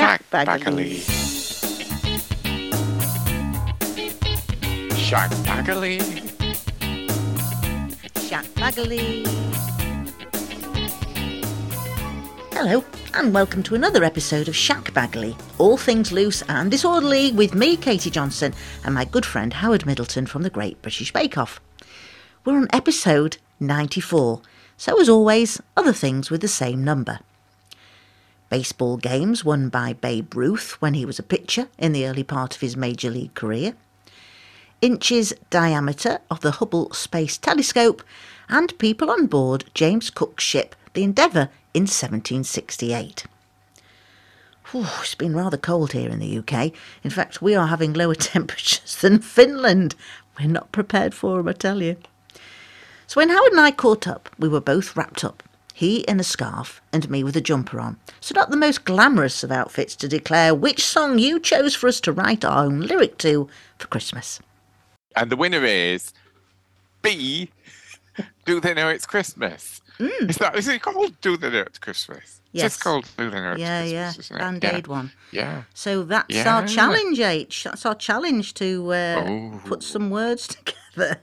Shack Bagley. Shack Bagley. Shack Bagley. Hello, and welcome to another episode of Shack Bagley, all things loose and disorderly, with me, Katie Johnson, and my good friend Howard Middleton from the Great British Bake Off. We're on episode 94, so as always, other things with the same number. Baseball games won by Babe Ruth when he was a pitcher in the early part of his major league career. Inches diameter of the Hubble Space Telescope, and people on board James Cook's ship, the Endeavour, in 1768. Whew, it's been rather cold here in the UK. In fact, we are having lower temperatures than Finland. We're not prepared for them, I tell you. So when Howard and I caught up, we were both wrapped up. He in a scarf and me with a jumper on. So not the most glamorous of outfits to declare which song you chose for us to write our own lyric to for Christmas. And the winner is B. Do they know it's Christmas? Mm. Is that is it called Do they know it's Christmas? Yes. It's called Do they know it's Yeah, Christmas? yeah? Band Aid one. Yeah. So that's Yeah. our challenge, H. That's our challenge to uh, Oh. put some words together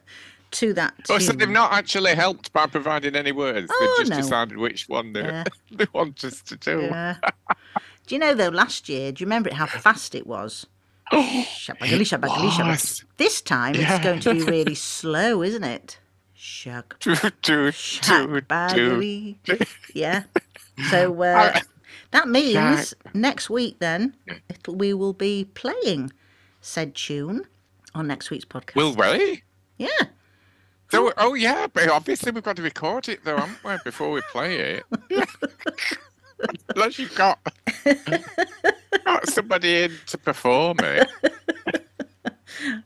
to that. Oh, so they've not actually helped by providing any words. Oh, they've just no. decided which one they, Yeah. they want us to do. Yeah. do you know though? Last year, do you remember how fast it was? Shabagali, shabagali, shabagali. was. This time Yeah. it's going to be really slow, isn't it? Shag, shabagali. Yeah. So uh, that means next week, then it'll, we will be playing said tune on next week's podcast. Will we? Yeah. So, oh yeah, but obviously we've got to record it though, haven't we, before we play it? Unless you've got, got somebody in to perform it.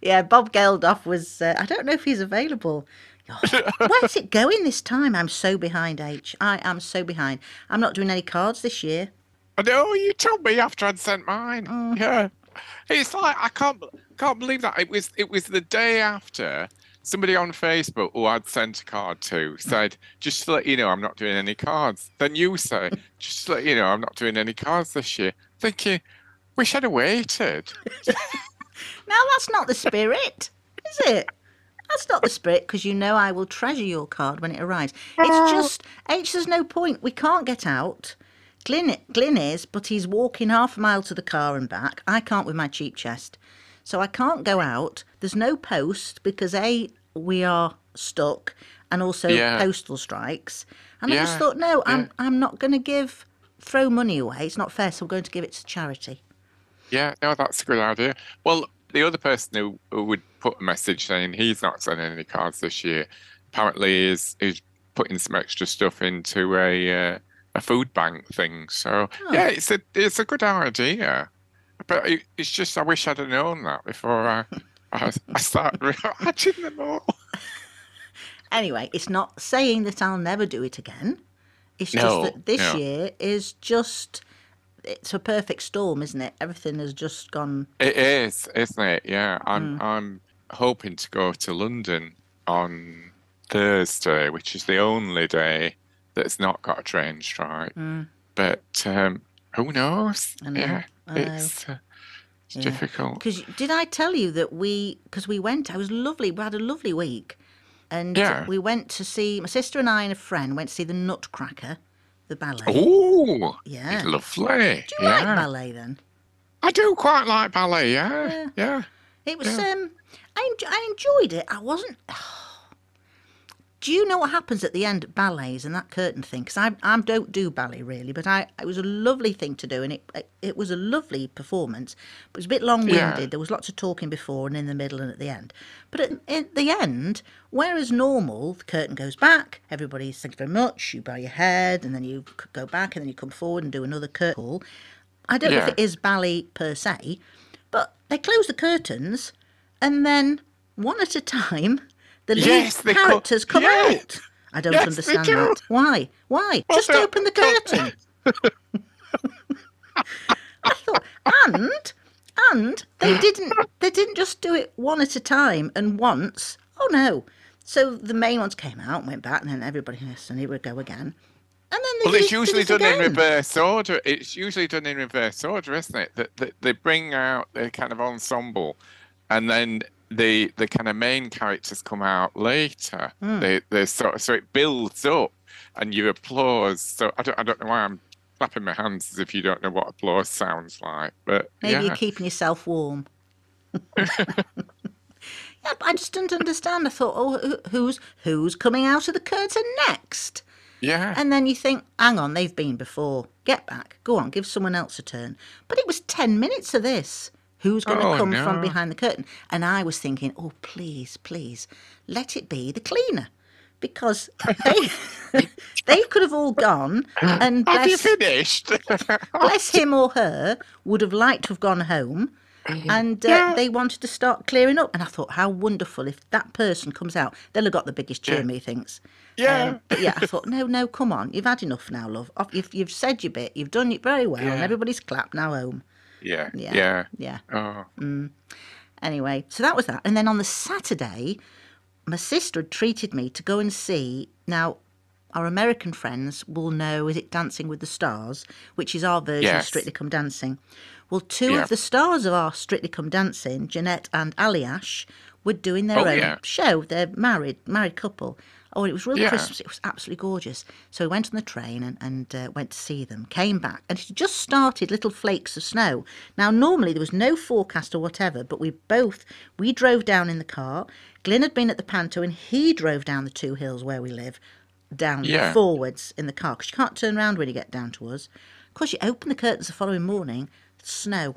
Yeah, Bob Geldof was. Uh, I don't know if he's available. Where's it going this time? I'm so behind, H. I am so behind. I'm not doing any cards this year. I know you told me after I'd sent mine. Mm. Yeah, it's like I can't can't believe that it was it was the day after somebody on Facebook who I'd sent a card to said, "Just to let you know, I'm not doing any cards." Then you say, "Just to let you know, I'm not doing any cards this year." Thinking, wish I'd have waited. Now that's not the spirit, is it? That's not the spirit because you know I will treasure your card when it arrives. It's just H. There's no point. We can't get out. Glyn, Glyn is, but he's walking half a mile to the car and back. I can't with my cheap chest, so I can't go out. There's no post because a we are stuck, and also Yeah. postal strikes. And I just thought, no, yeah. I'm I'm not going to give throw money away. It's not fair. So I'm going to give it to charity. Yeah, no, that's a good idea. Well, the other person who, who would put a message saying he's not sending any cards this year, apparently is is putting some extra stuff into a uh, a food bank thing. So Oh. yeah, it's a it's a good idea, but it, it's just I wish I'd have known that before I I, I started them all. Anyway, it's not saying that I'll never do it again. It's No, just that this no. year is just it's a perfect storm, isn't it? Everything has just gone It is, isn't it? Yeah, I'm Mm. I'm hoping to go to London on Thursday, which is the only day that's not got a train strike. But um, who knows? I know, Yeah, I know. it's uh, it's Yeah. difficult. because did I tell you that we because we went? I was lovely. We had a lovely week, and Yeah. we went to see my sister and I and a friend went to see the Nutcracker, the ballet. Oh, Yeah. lovely. do you like ballet then? I do quite like ballet. Yeah, Yeah. yeah. It was. Yeah. Um, I I enjoyed it. I wasn't. Do you know what happens at the end at ballets and that curtain thing? Because I I don't do ballet really, but I it was a lovely thing to do, and it it, it was a lovely performance. But it was a bit long winded. Yeah. There was lots of talking before and in the middle and at the end. But at, at the end, whereas normal, the curtain goes back, everybody thank you very much, you bow your head, and then you go back, and then you come forward and do another curtain call. I don't know if it is ballet per se, but they close the curtains and then one at a time the lead Yes, they co- characters come Yeah. out. I don't Yes, understand that. Why? Why? Just open the curtain. I thought, and and they didn't they didn't just do it one at a time and once. Oh no. So the main ones came out and went back and then everybody yes, and here we go again. And then they Well, it's it- usually it done in reverse order. It's usually done in reverse order, isn't it? That that they bring out the kind of ensemble, and then the the kind of main characters come out later. Hmm. They they sort of, so it builds up, and you applause. So I don't I don't know why I'm clapping my hands as if you don't know what applause sounds like, but Maybe yeah. you're keeping yourself warm. yeah, but I just didn't understand. I thought, oh, who's who's coming out of the curtain next? yeah. And then you think, hang on, they've been before. Get back. Go on, give someone else a turn. But it was 10 minutes of this. Who's going to Oh, come from behind the curtain? And I was thinking, oh, please, please, let it be the cleaner. Because they, they could have all gone and Have you bless, finished? bless him or her would have liked to have gone home and uh, Yeah. they wanted to start clearing up. And I thought, how wonderful if that person comes out. They'll have got the biggest cheer, Yeah. me thinks. Yeah. Um, but yeah, I thought, no, no, come on. You've had enough now, love. You've, you've said your bit. You've done it very well. And everybody's clapped. Now home. Yeah. Yeah. Yeah. Yeah. Oh. Mm. Anyway, so that was that. And then on the Saturday, my sister had treated me to go and see. Now, our American friends will know, is it Dancing with the Stars, which is our version of Strictly Come Dancing. Well, two Yeah. of the stars of our Strictly Come Dancing, Janette and Aljaž, were doing their Oh, own yeah. show. They're married, married couple. Oh, it was real Yeah. Christmas. It was absolutely gorgeous. So we went on the train and, and uh, went to see them. Came back and it just started little flakes of snow. Now normally there was no forecast or whatever, but we both we drove down in the car. Glyn had been at the panto and he drove down the two hills where we live, down Yeah. forwards in the car because you can't turn around when you get down to us. Of course, you open the curtains the following morning, snow,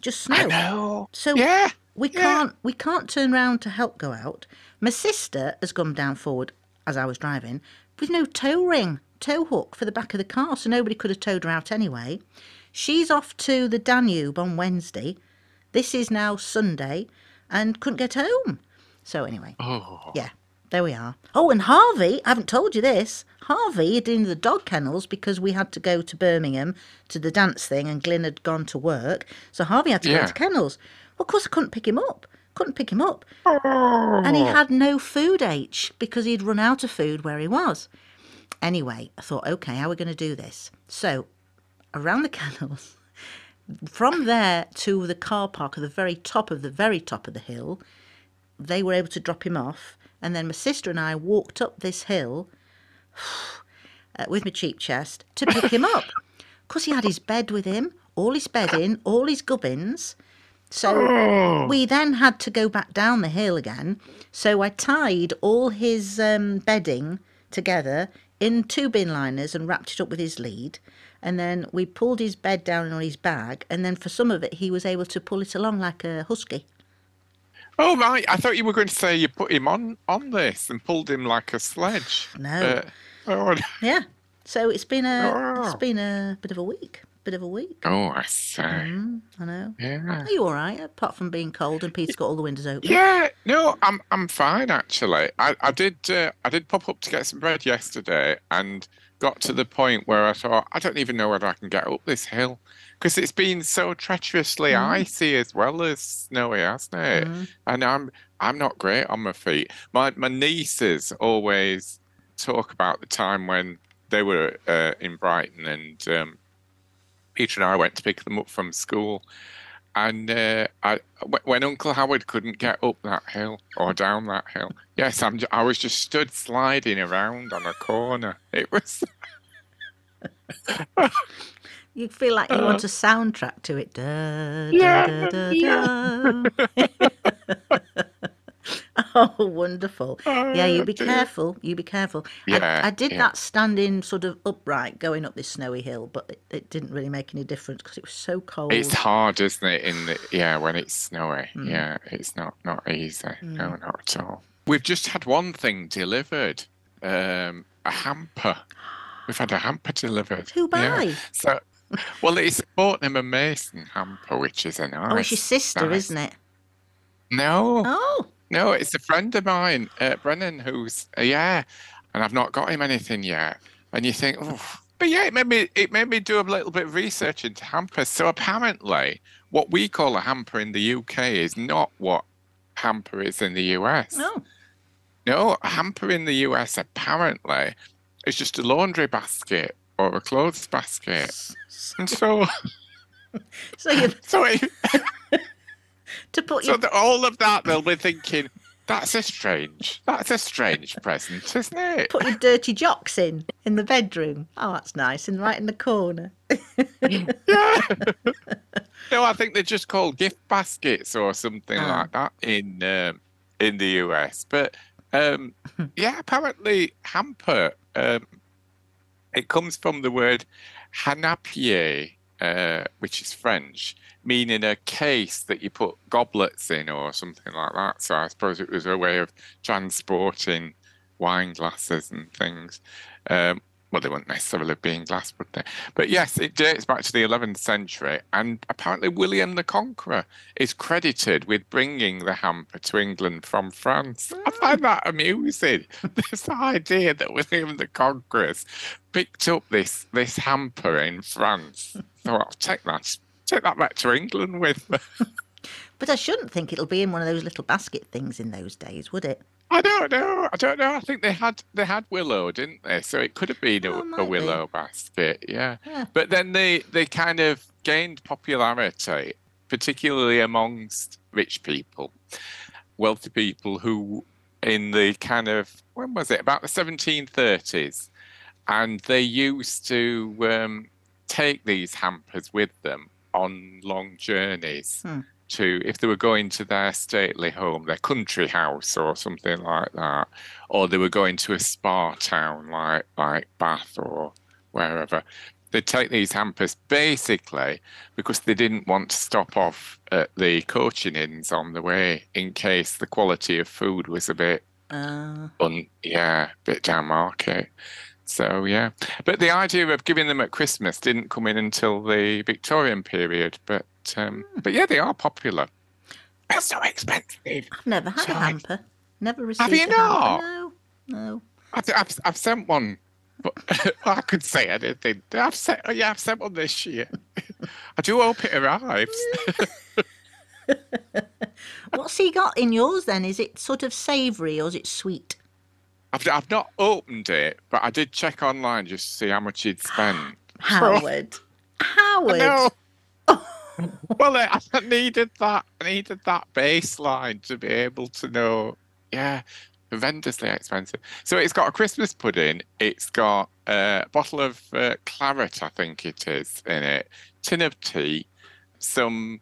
just snow. So Yeah. We yeah. can't we can't turn round to help go out. My sister has gone down forward as I was driving with no tow ring, tow hook for the back of the car, so nobody could have towed her out anyway. She's off to the Danube on Wednesday. This is now Sunday and couldn't get home. So anyway, Oh. yeah, there we are. Oh, and Harvey, I haven't told you this. Harvey had in the dog kennels because we had to go to Birmingham to the dance thing and Glyn had gone to work. So Harvey had to go to kennels. Of course, I couldn't pick him up. Couldn't pick him up. Oh. And he had no food H because he'd run out of food where he was. Anyway, I thought, okay, how are we going to do this? So, around the kennels, from there to the car park at the very top of the very top of the hill, they were able to drop him off. And then my sister and I walked up this hill uh, with my cheap chest to pick him up. Because he had his bed with him, all his bedding, all his gubbins. So we then had to go back down the hill again. So I tied all his um, bedding together in two bin liners and wrapped it up with his lead. And then we pulled his bed down on his bag. And then for some of it, he was able to pull it along like a husky. Oh right, I thought you were going to say you put him on on this and pulled him like a sledge. No. Uh, oh, Yeah. So it's been a it's Oh. been a bit of a week. Bit of a week. oh, I say. Mm, I know. Yeah. Are you all right? Apart from being cold and Pete's got all the windows open. Yeah, no, I'm I'm fine actually. I I did uh, I did pop up to get some bread yesterday and got to the point where I thought I don't even know whether I can get up this hill because it's been so treacherously Mm. icy as well as snowy, hasn't it? And I'm I'm not great on my feet. My my nieces always talk about the time when they were uh, in Brighton and um, Peter and I went to pick them up from school. And uh, I, when Uncle Howard couldn't get up that hill or down that hill, yes, I'm, I was just stood sliding around on a corner. It was, You feel like you want a soundtrack to it. Da, Yeah, da, da, da, da. oh, wonderful. Yeah, you be dear. careful. You be careful. Yeah, I, I did yeah. that standing sort of upright going up this snowy hill, but it, it didn't really make any difference because it was so cold. it's hard, isn't it? In the, yeah, when it's snowy, yeah, it's not not easy. No, not at all. We've just had one thing delivered, um, a hamper. We've had a hamper delivered. Who Yeah. So, well, it's a Fortnum and Mason hamper, which is a nice. Oh, it's your sister, nice- isn't it? No, Oh, no, it's a friend of mine, uh, Brennan, who's uh, yeah, and I've not got him anything yet. And you think, oh, but yeah, it made me it made me do a little bit of research into hampers. So apparently, what we call a hamper in the UK is not what hamper is in the US. oh, No, a hamper in the US apparently is just a laundry basket or a clothes basket. And so, So you so, it, to put so your all of that, they'll be thinking, that's a strange, that's a strange present, isn't it? put your dirty jocks in in the bedroom. Oh, that's nice, and right in the corner. Yeah. no, I think they're just called gift baskets or something Ah. like that in um, in the US. But um, yeah, apparently hamper. Um, it comes from the word hanapier, uh, which is French, meaning a case that you put goblets in or something like that. So I suppose it was a way of transporting wine glasses and things. Um, well, they wouldn't necessarily be in glass, would they? But yes, it dates back to the 11th century, and apparently William the Conqueror is credited with bringing the hamper to England from France. I find that amusing. this idea that William the Conqueror picked up this this hamper in France. So I'll take that, take that back to England with me. But I shouldn't think it'll be in one of those little basket things in those days, would it? I don't know. I don't know. I think they had they had willow, didn't they? So it could have been a, Oh, a be. willow basket, yeah. Yeah. But then they they kind of gained popularity, particularly amongst rich people, wealthy people who, in the kind of when was it about the 1730s, and they used to um, take these hampers with them on long journeys Hmm. to if they were going to their stately home, their country house or something like that, or they were going to a spa town like like Bath or wherever. They'd take these hampers basically because they didn't want to stop off at the coaching inns on the way in case the quality of food was a bit Uh, un, yeah, bit down market. So yeah, but the idea of giving them at Christmas didn't come in until the Victorian period. But um, but yeah, they are popular. They're so expensive. I've never had a hamper. Never received you a hamper. not? No, no. I've, I've, I've sent one, but I could say anything. I've sent, oh yeah, I've sent one this year. I do hope it arrives. What's he got in yours then? Is it sort of savoury or is it sweet? I've, I've not opened it, but I did check online just to see how much he'd spent. Howard. Howard. No. well, I, I needed that. I needed that baseline to be able to know. Yeah, horrendously expensive. So it's got a Christmas pudding. It's got uh, a bottle of uh, claret, I think it is, in it. Tin of tea, some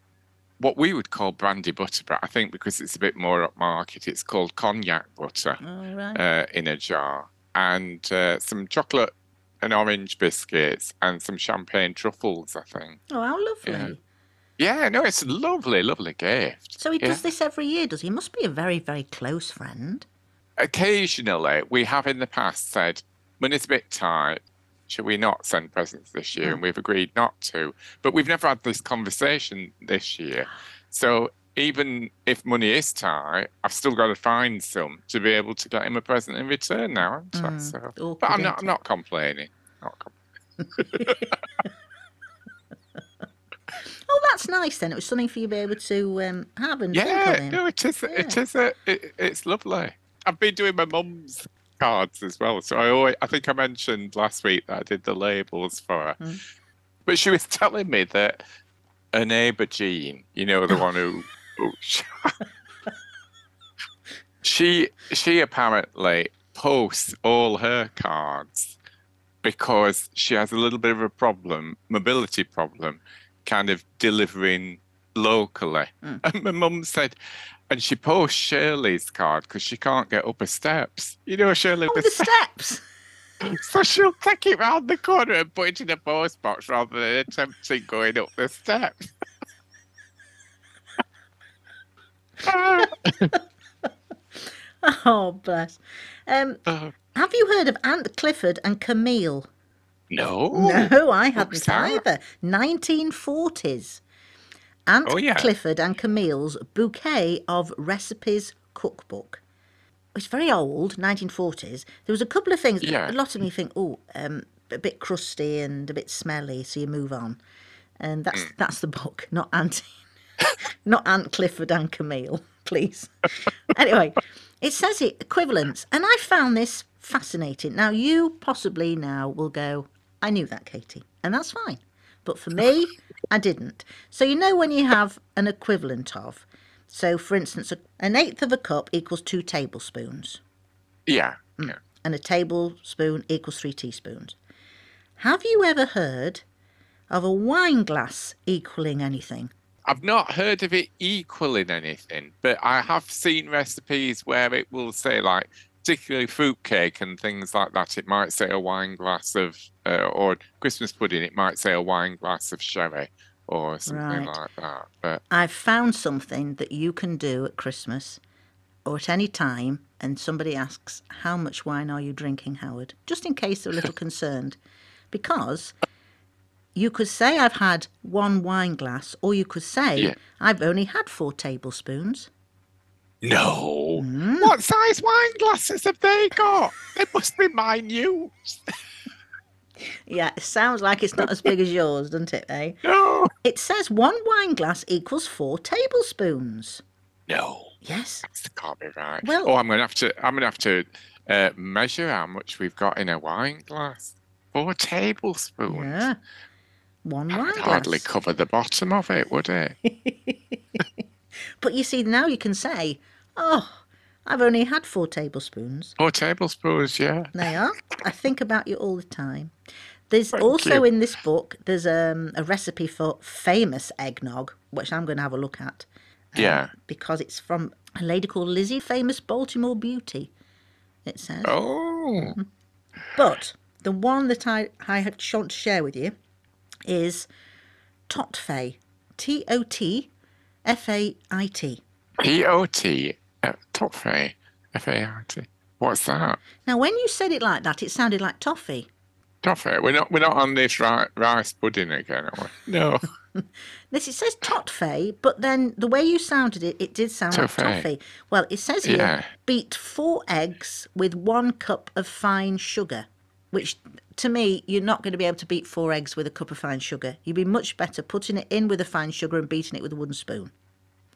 what we would call brandy butter, but I think because it's a bit more upmarket, it's called cognac butter right. uh, in a jar, and uh, some chocolate and orange biscuits, and some champagne truffles, I think. oh, how lovely. yeah. Yeah, no, it's a lovely, lovely gift. So he Yeah. does this every year, does he? He must be a very, very close friend. Occasionally, we have in the past said, money's a bit tight. Should we not send presents this year? And we've agreed not to. But we've never had this conversation this year. So even if money is tight, I've still got to find some to be able to get him a present in return now. haven't I? Mm, So, but I'm not. I'm not complaining. Not complaining. Oh, that's nice then. It was something for you to be able to um, have and think Yeah, of him. no, it is. Yeah. is a. It, it's lovely. I've been doing my mum's cards as well, so I always. I think I mentioned last week that I did the labels for her, Mm. but she was telling me that her neighbour Jean, you know, the one who, who she she apparently posts all her cards because she has a little bit of a problem, mobility problem, kind of delivering locally. Mm. And my mum said, and she posts Shirley's card because she can't get up her steps. You know, Shirley Oh, the steps. so she'll take it round the corner and put it in a post box rather than attempting going up the steps. Oh, bless. Um, oh, have you heard of Aunt Clifford and Camille? no. no, I hadn't either. 1940s. Aunt Oh, yeah. Clifford and Camille's Bouquet of Recipes cookbook. It's very old, 1940s. There was a couple of things. Yeah. A lot of you think, oh, um, a bit crusty and a bit smelly, so you move on. And that's Hmm. that's the book, not Aunt, not Aunt Clifford and Camille, please. anyway, it says it equivalents, and I found this fascinating. Now, you possibly now will go, I knew that, Katie, and that's fine. But for me, I didn't. So, you know, when you have an equivalent of, so for instance, an eighth of a cup equals two tablespoons, Yeah. Mm. yeah. and a tablespoon equals three teaspoons. Have you ever heard of a wine glass equaling anything? I've not heard of it equaling anything, but I have seen recipes where it will say like particularly fruitcake and things like that. It might say a wine glass of, uh, or Christmas pudding. It might say a wine glass of sherry or something Right. like that. But I've found something that you can do at Christmas or at any time, and somebody asks, How much wine are you drinking, Howard? Just in case they're a little concerned. Because you could say, I've had one wine glass, or you could say, Yeah. I've only had four tablespoons. No, Mm. what size wine glasses have they got? They must be minute. Yeah, it sounds like it's not as big as yours, doesn't it, eh? No, It says one wine glass equals four tablespoons. no, Yes. that can't be right. Well- oh, I'm gonna have to. I'm gonna have to uh, measure how much we've got in a wine glass. Four tablespoons. Yeah. One That wine would hardly cover the bottom of it, would it? But you see, now you can say, Oh, I've only had four tablespoons. Four tablespoons, yeah. They are. I think about you all the time. There's Thank also you. in this book, there's um, a recipe for famous eggnog, which I'm going to have a look at. um, Yeah. Because it's from a lady called Lizzie, famous Baltimore beauty, it says. Oh, But the one that I, I had want to share with you is Totfay. T O T F A I T. P O T, toffee, F A R T. What's that? Now, when you said it like that, it sounded like toffee. Toffee. We're not. We're not on this ri- rice pudding again, are we? No. This it says Totfay, but then the way you sounded it, it did sound Toffee. like toffee. Well, it says here, Yeah. beat four eggs with one cup of fine sugar, which to me, you're not going to be able to beat four eggs with a cup of fine sugar. You'd be much better putting it in with the fine sugar and beating it with a wooden spoon.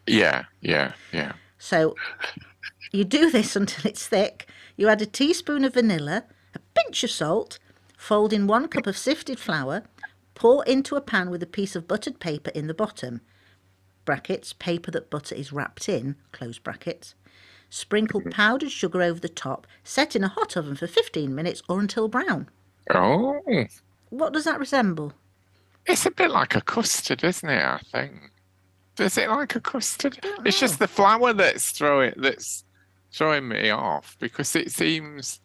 Yeah. Yeah. Yeah. So you do this until it's thick. You add a teaspoon of vanilla, a pinch of salt, fold in one cup of sifted flour, pour into a pan with a piece of buttered paper in the bottom. Brackets, paper that butter is wrapped in, close brackets. Sprinkle mm-hmm. powdered sugar over the top, set in a hot oven for 15 minutes or until brown. Oh, What does that resemble? it's a bit like a custard, isn't it? I think. Is it like a custard? It's just the flour that's throwing that's throwing me off because it seems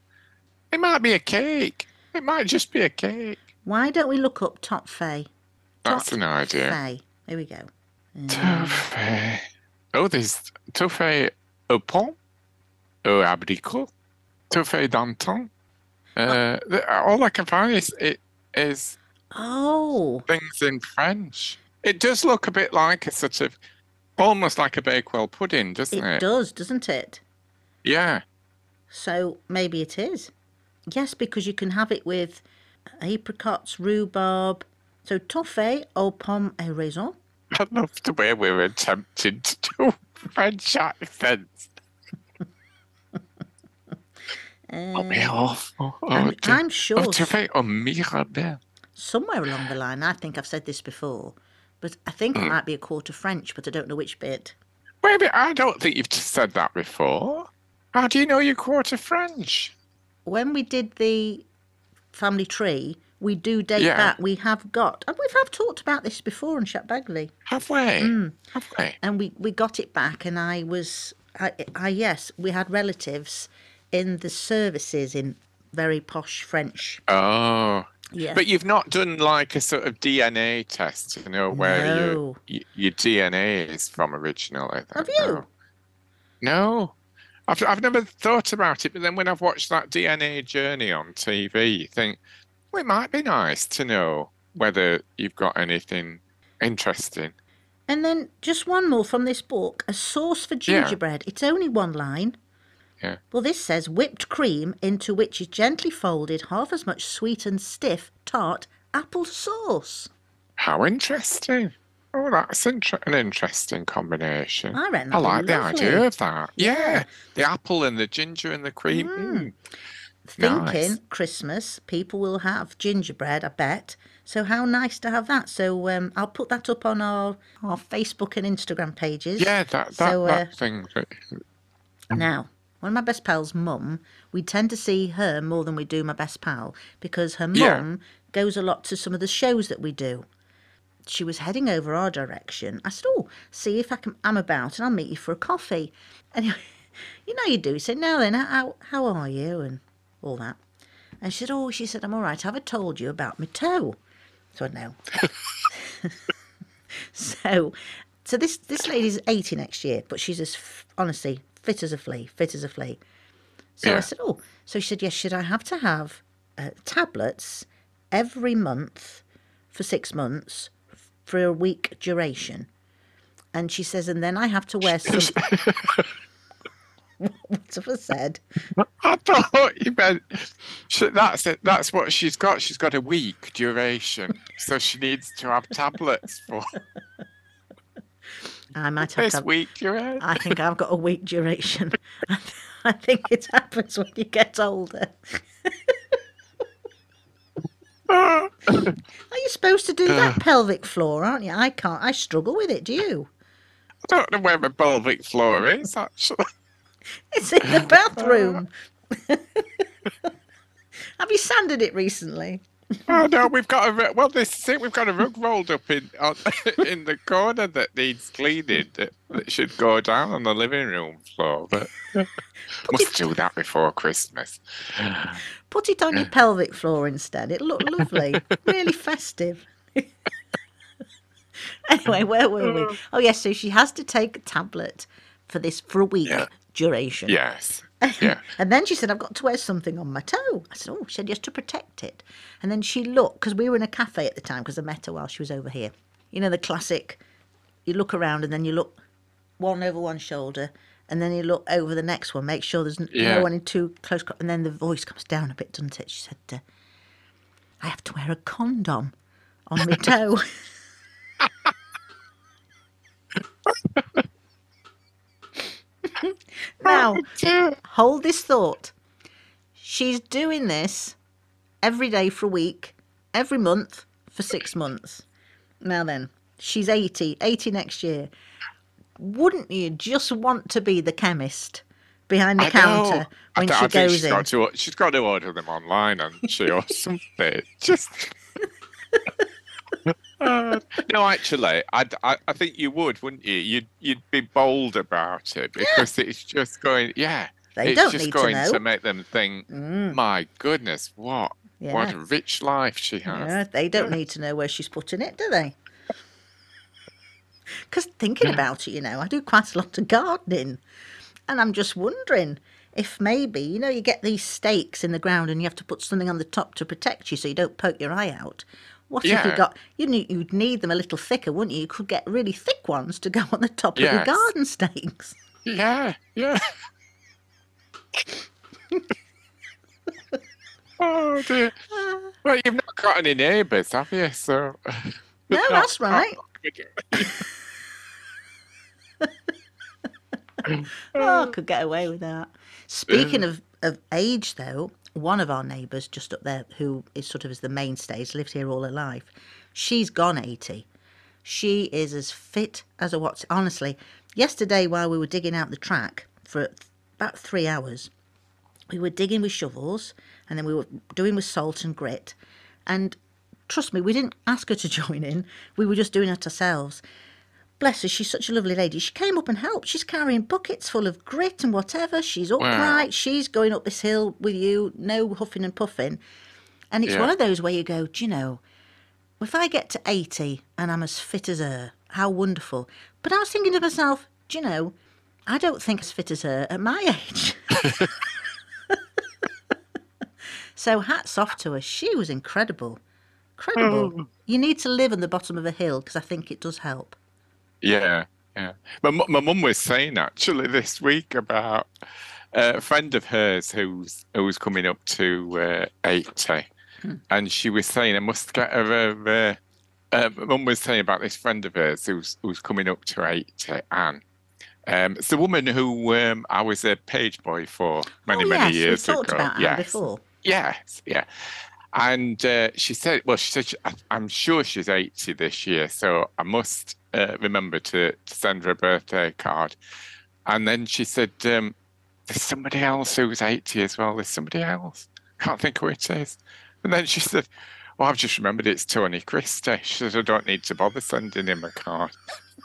it might be a cake. It might just be a cake. Why don't we look up Tot Fay? That's an idea. Fay. Here we go. Toffee. Oh, there's toffee au pont, au abricot, toffee danton. Uh, all I can find is it is Oh, things in French. It does look a bit like a sort of, almost like a Bakewell pudding, doesn't it it? does, doesn't it? Yeah. So maybe it is. Yes, because you can have it with apricots, rhubarb. So toffee aux pommes et raisins. I love the way we're attempting to do French accents. Um, awful. Oh, I'm. I'm sure Oh, au somewhere along the line, I think I've said this before, but I think Hmm. it might be a quarter French, but I don't know which bit. Wait a minute, I don't think you've said that before. How do you know you're quarter French? When we did the family tree, we do date Yeah. that. We have got, and we have talked about this before on Shack Bagley, Have we? Hmm. Have we? and we, we got it back, and I was, I, I yes, we had relatives in the services in very posh French. Oh. Yeah. But you've not done like a sort of DNA test you know where No. your, your DNA is from originally. then, Have you? No. I've, I've never thought about it, but then when I've watched that DNA journey on TV, you think, well, it might be nice to know whether you've got anything interesting. And then just one more from this book a sauce for Yeah. gingerbread. It's only one line. Yeah. Well, this says whipped cream into which is gently folded half as much sweet and stiff, tart apple sauce. How interesting. Oh, that's inter- an interesting combination. I reckon I like the lovely. idea of that. Yeah. The apple and the ginger and the cream. Mm. thinking Nice. Christmas, people will have gingerbread, I bet. So how nice to have that. So um, I'll put that up on our, our Facebook and Instagram pages. Yeah, that that, So, uh, that thing. Now, one of my best pals' mum, we tend to see her more than we do my best pal because her Yeah. mum goes a lot to some of the shows that we do. She was heading over our direction. I said, "Oh, see if I can. I'm about, and I'll meet you for a coffee." Anyway, you know you do. You say, "Now then, how how are you?" and all that. And she said, "Oh," she said, "I'm all right. Have I told you about my toe?" So I know. so, so this this lady's eighty next year, but she's as honestly fit as a flea, fit as a flea. So I said, "Oh," so she said, "Yes, should I have to have uh, tablets every month for six months for a week duration?" And she says, "And then I have to wear some." what have I said? I thought you meant she, that's it. That's what she's got. She's got a week duration, so she needs to have tablets for I might have to. Week duration. I think I've got a week duration. I think it happens when you get older. Are you supposed to do that uh. pelvic floor, aren't you? I can't. I struggle with it. Do you? I don't know where my pelvic floor is actually. It's in the bathroom. Have you sanded it recently? Oh no, we've got a well. This is it. We've got a rug rolled up in on, in the corner that needs cleaning. That, that should go down on the living room floor, but must do that before Christmas. Put it on your pelvic floor instead. It looked lovely, really festive. anyway, where were we? Oh yes, so she has to take a tablet for this for a week Yeah. duration. Yes. Yeah. And then she said, I've got to wear something on my toe. I said, Oh, she said, just to protect it. And then she looked, because we were in a cafe at the time, because I met her while she was over here. You know, the classic, you look around and then you look one over one shoulder, and then you look over the next one, make sure there's Yeah. no one in too close. And then the voice comes down a bit, doesn't it? She said, uh, I have to wear a condom on my toe. now, hold this thought. She's doing this every day for a week, every month for six months. Now then, she's 80, 80 next year. Wouldn't you just want to be the chemist behind the I counter know. When th- she I goes she's in. Got to, she's got to order them online, and she or something. Just. No, actually, I, I, I think you would, wouldn't you? You'd you'd be bold about it because it's just going, yeah. They it's don't just need to going know. Mm. make them think, my goodness, what what a rich life she has. Yeah, they don't need to know where she's putting it, do they? Because thinking about it, you know, I do quite a lot of gardening. And I'm just wondering if maybe, you know, you get these stakes in the ground and you have to put something on the top to protect you so you don't poke your eye out. What if you got, you need, you'd need them a little thicker, wouldn't you? You could get really thick ones to go on the top of your garden stakes. Yeah, yeah. oh dear. Well, you've not got any neighbours, have you? So. No, Not- that's right. Oh, I could get away with that. Speaking of, of age, though, one of our neighbours just up there, who is sort of as the mainstay, has lived here all her life, she's gone 80. She is as fit as a what's. Honestly, yesterday while we were digging out the track for about three hours, we were digging with shovels and then we were doing with salt and grit. And trust me, we didn't ask her to join in, we were just doing it ourselves. Bless her, she's such a lovely lady. She came up and helped. She's carrying buckets full of grit and whatever. She's upright. She's going up this hill with you, no huffing and puffing. And it's Yeah. one of those where you go, do you know, if I get to 80 and I'm as fit as her, how wonderful. But I was thinking to myself, do you know, I don't think as fit as her at my age. so hats off to her. She was incredible. Incredible. Hmm. You need to live on the bottom of a hill because I think it does help. Yeah, yeah. My my mum was saying actually this week about uh, a friend of hers who's who's coming up to uh, eighty, and she was saying I must get her. a Uh, uh, mum was saying about this friend of hers who's who's coming up to eighty, and Um, it's the woman who um, I was a page boy for many, oh, many yes, years we've talked ago. about yes. before. Yes, yeah. And uh, she said, well, she said, she, I, I'm sure she's 80 this year, so I must uh, remember to, to send her a birthday card. And then she said, um, there's somebody else who's 80 as well. There's somebody else. Can't think who it is. And then she said, well, I've just remembered it's Tony Christie. She said, I don't need to bother sending him a card.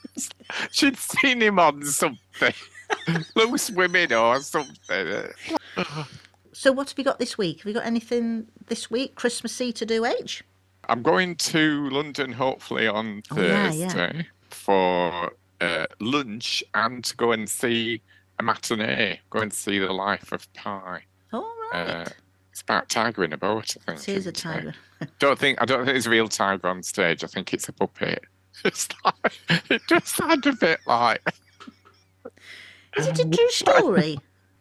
She'd seen him on something, Loose Women or something. So what have you got this week? Have you got anything this week, Christmassy to do, H? I'm going to London hopefully on Oh, yeah, Thursday yeah. for uh, lunch and to go and see a matinee. Go and see The Life of Pi. All right. Uh, it's about tiger in a boat, I think. it is a it? tiger. Don't think I don't think it's a real tiger on stage. I think it's a puppet. It's like, it just sounded a bit like Is it a true story?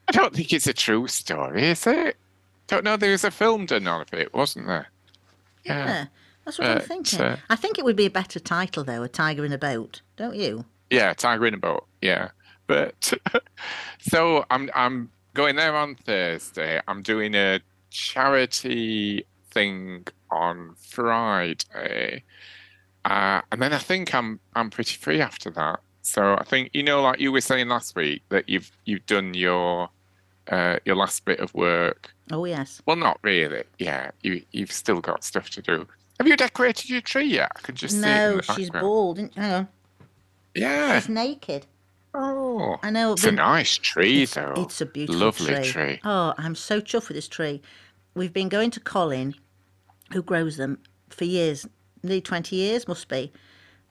I don't think it's a true story, is it? Don't know. There was a film done on it, wasn't there? Yeah. Yeah, that's what I'm Uh, thinking. so- I think it would be a better title though, a tiger in a boat, don't you? Yeah, Tiger in a Boat. Yeah, but so I'm I'm going there on Thursday. I'm doing a charity thing on Friday, uh, and then I think I'm I'm pretty free after that. So I think you know, like you were saying last week, that you've you've done your uh, your last bit of work. Oh yes. Well, not really. Yeah, you you've still got stuff to do. Have you decorated your tree yet? I can just see No, she's bald. Hang on, Yeah. she's naked. Oh, I know. it's a nice tree, it's, though. it's a beautiful Lovely tree. tree. Oh, I'm so chuffed with this tree. We've been going to Colin, who grows them for years, nearly 20 years must be,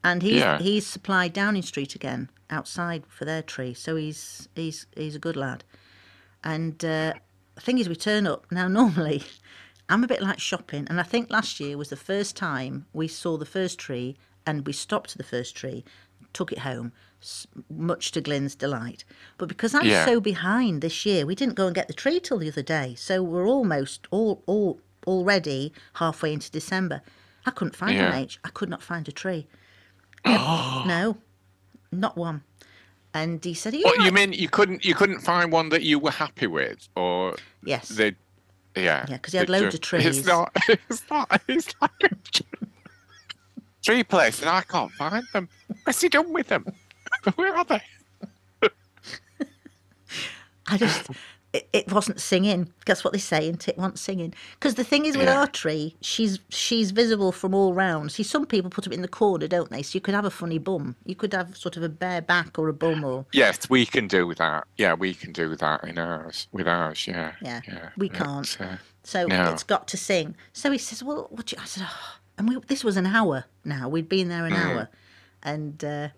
and he's Yeah. he's supplied Downing Street again outside for their tree. So he's he's he's a good lad. And uh, the thing is, we turn up now. Normally, I'm a bit like shopping, and I think last year was the first time we saw the first tree, and we stopped to the first tree, took it home, much to Glyn's delight. But because I'm Yeah. so behind this year, we didn't go and get the tree till the other day, so we're almost all all already halfway into December. I couldn't find Yeah. an H. I could not find a tree. No, not one. And he said, you What all you mean? You couldn't you couldn't find one that you were happy with, or Yes. they? Yeah. yeah, because he had loads of trees. It's not. It's not. It's like a tree place, and I can't find them. What's he done with them? Where are they? I just, it, it wasn't singing. That's what they say, it? Wasn't singing. Because the thing is with Yeah. our tree, she's she's visible from all round. See, some people put them in the corner, don't they? So you could have a funny bum. You could have sort of a bare back or a bum or Yes, we can do that. Yeah, we can do that in ours. With ours, yeah. Yeah, yeah. we can't. uh, so No. it's got to sing. So he says, "Well, what?" Do you, I said, oh. and we, this was an hour now. We'd been there an Mm. hour, and uh,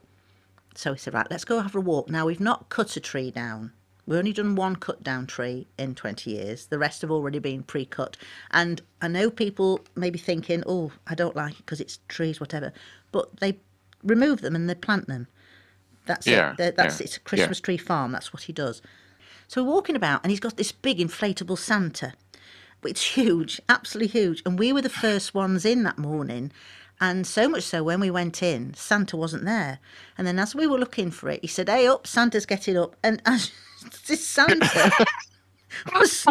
so he said, "Right, let's go have a walk." Now we've not cut a tree down. We've only done one cut down tree in 20 years. The rest have already been pre cut. And I know people may be thinking, oh, I don't like it because it's trees, whatever. But they remove them and they plant them. That's Yeah, it. They're- That's yeah, It's a Christmas tree farm. That's what he does. So we're walking about and he's got this big inflatable Santa. It's huge, absolutely huge. And we were the first ones in that morning. And so much so when we went in, Santa wasn't there. And then as we were looking for it, he said, Hey up, Santa's getting up. And as this Santa was,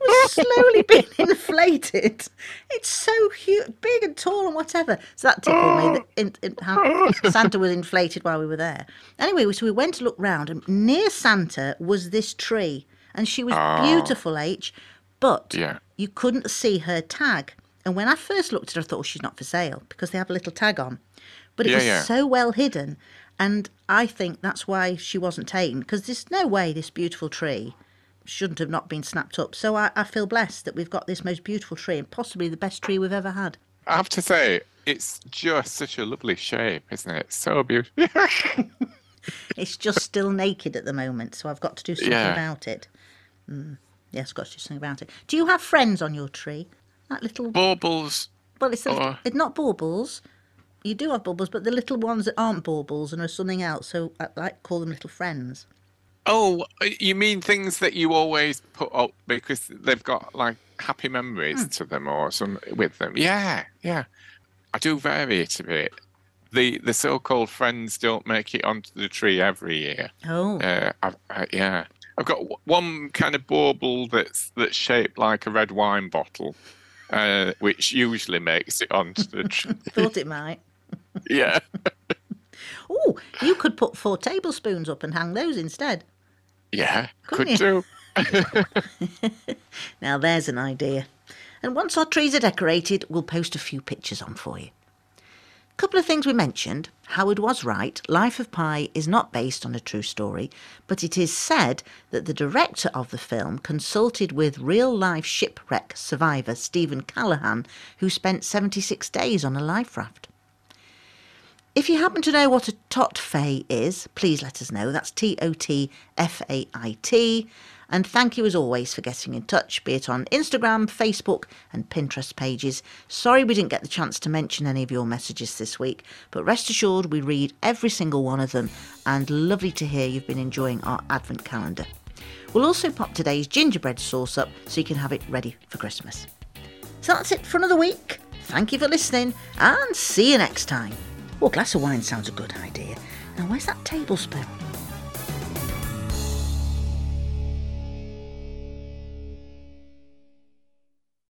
was slowly being inflated. It's so huge, big and tall and whatever. So that tickled me that in, in, how Santa was inflated while we were there. Anyway, so we went to look round, and near Santa was this tree. And she was ah. beautiful, H, but Yeah. you couldn't see her tag. And when I first looked at her, I thought, oh, she's not for sale because they have a little tag on. But it Yeah, was yeah. so well hidden. And I think that's why she wasn't taken because there's no way this beautiful tree shouldn't have not been snapped up. So I, I feel blessed that we've got this most beautiful tree and possibly the best tree we've ever had. I have to say, it's just such a lovely shape, isn't it? So beautiful. It's just still naked at the moment, so I've got to do something Yeah. about it. Mm, yes, got to do something about it. Do you have friends on your tree? That little Baubles. Well, it's, little, Or- it's not baubles. You do have baubles, but the little ones that aren't baubles and are something else. So I like call them little friends. Oh, you mean things that you always put up because they've got like happy memories Hmm. to them or some with them? Yeah, yeah. I do vary it a bit. the the so-called friends don't make it onto the tree every year. Oh, Uh, I, I, yeah, I've got one kind of bauble that's that's shaped like a red wine bottle, uh, which usually makes it onto the tree. thought it might. Yeah, Oh, you could put four tablespoons up and hang those instead. yeah, Couldn't could do. Now there's an idea. And once our trees are decorated, we'll post a few pictures on for you. Couple of things we mentioned. Howard was right. Life of Pi is not based on a true story, but it is said that the director of the film consulted with real life shipwreck survivor Steven Callahan, who spent 76 days on a life raft. If you happen to know what a tot fay is, please let us know. That's T O T F A I T. And thank you as always for getting in touch, be it on Instagram, Facebook, and Pinterest pages. Sorry we didn't get the chance to mention any of your messages this week, but rest assured we read every single one of them, and lovely to hear you've been enjoying our Advent calendar. We'll also pop today's gingerbread sauce up so you can have it ready for Christmas. So that's it for another week. Thank you for listening, and see you next time. Oh, a glass of wine sounds a good idea. Now, where's that tablespoon?